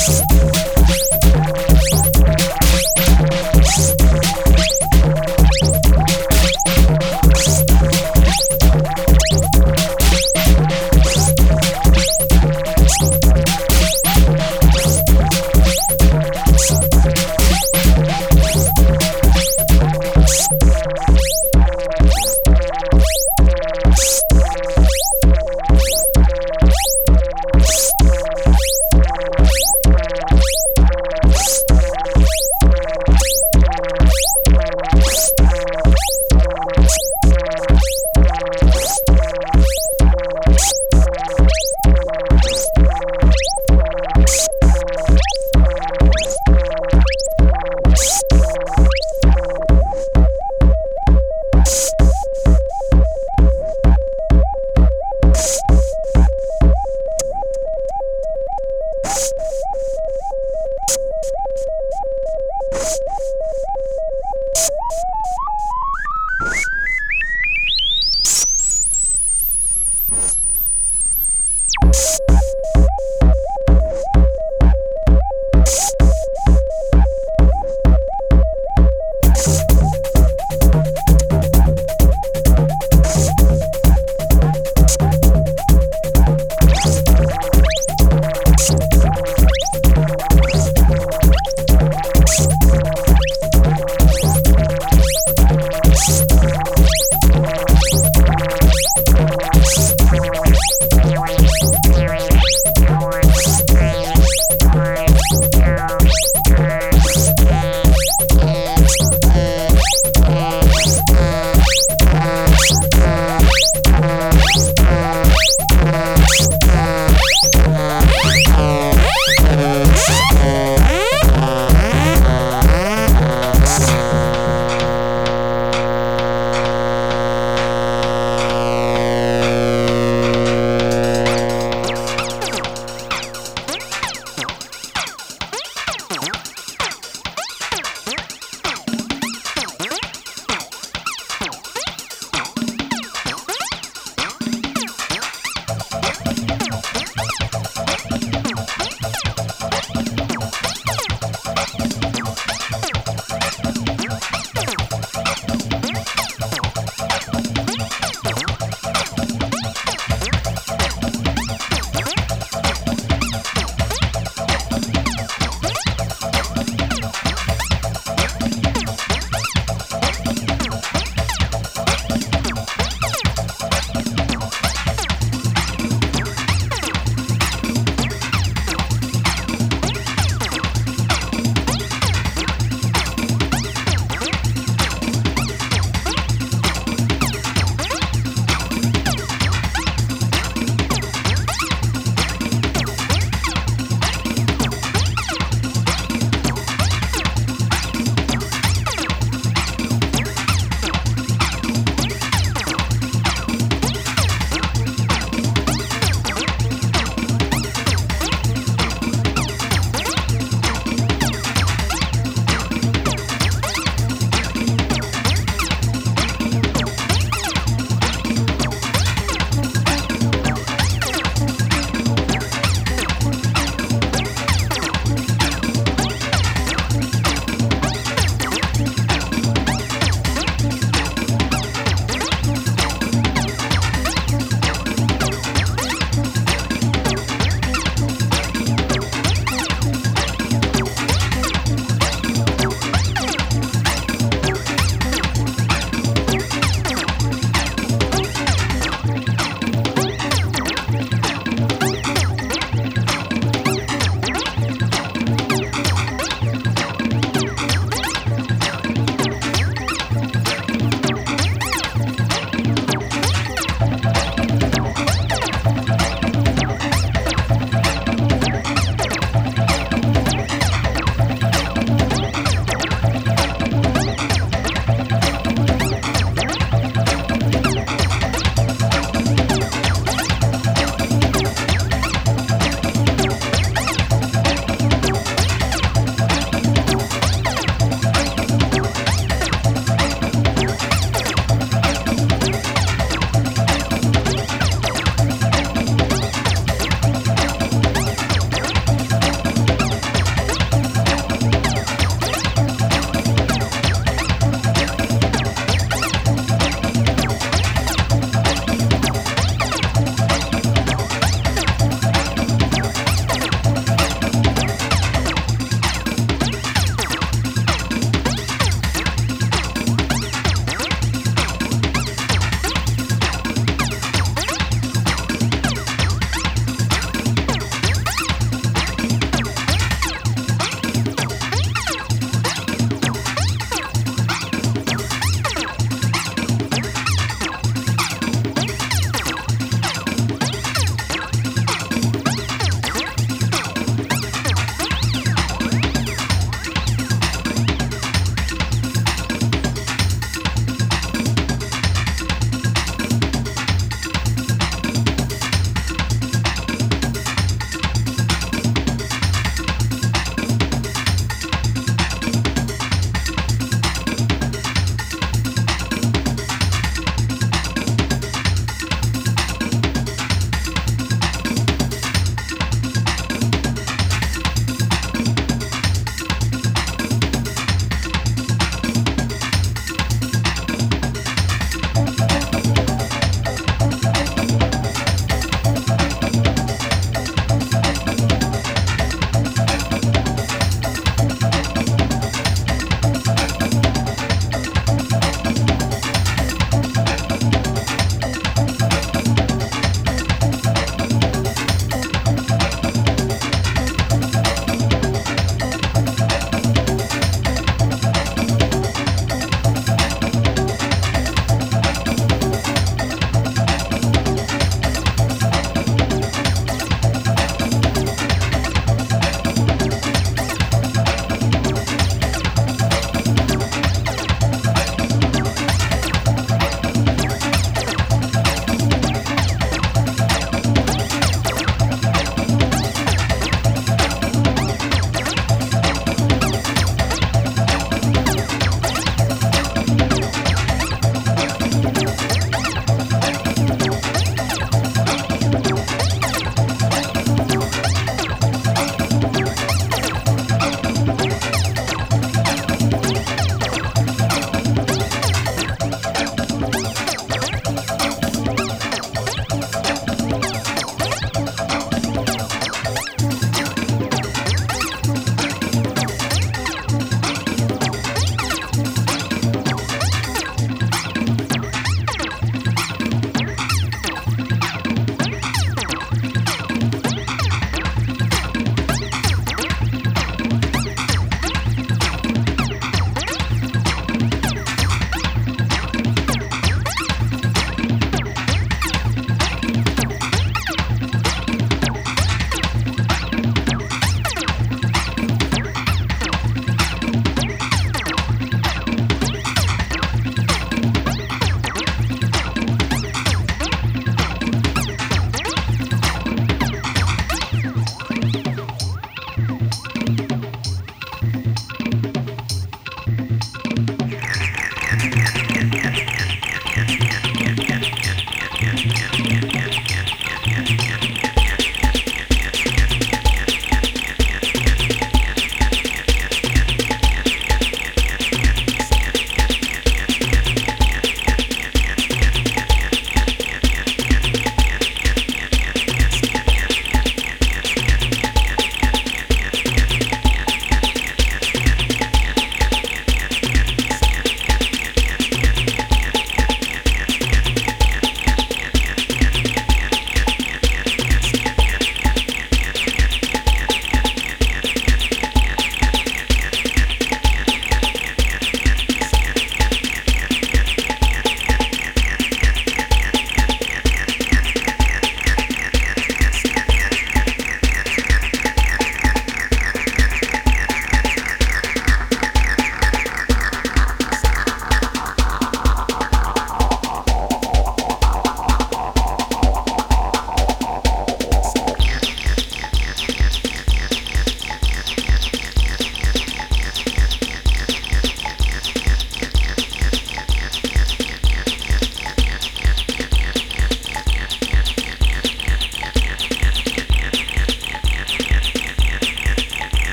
Podcast.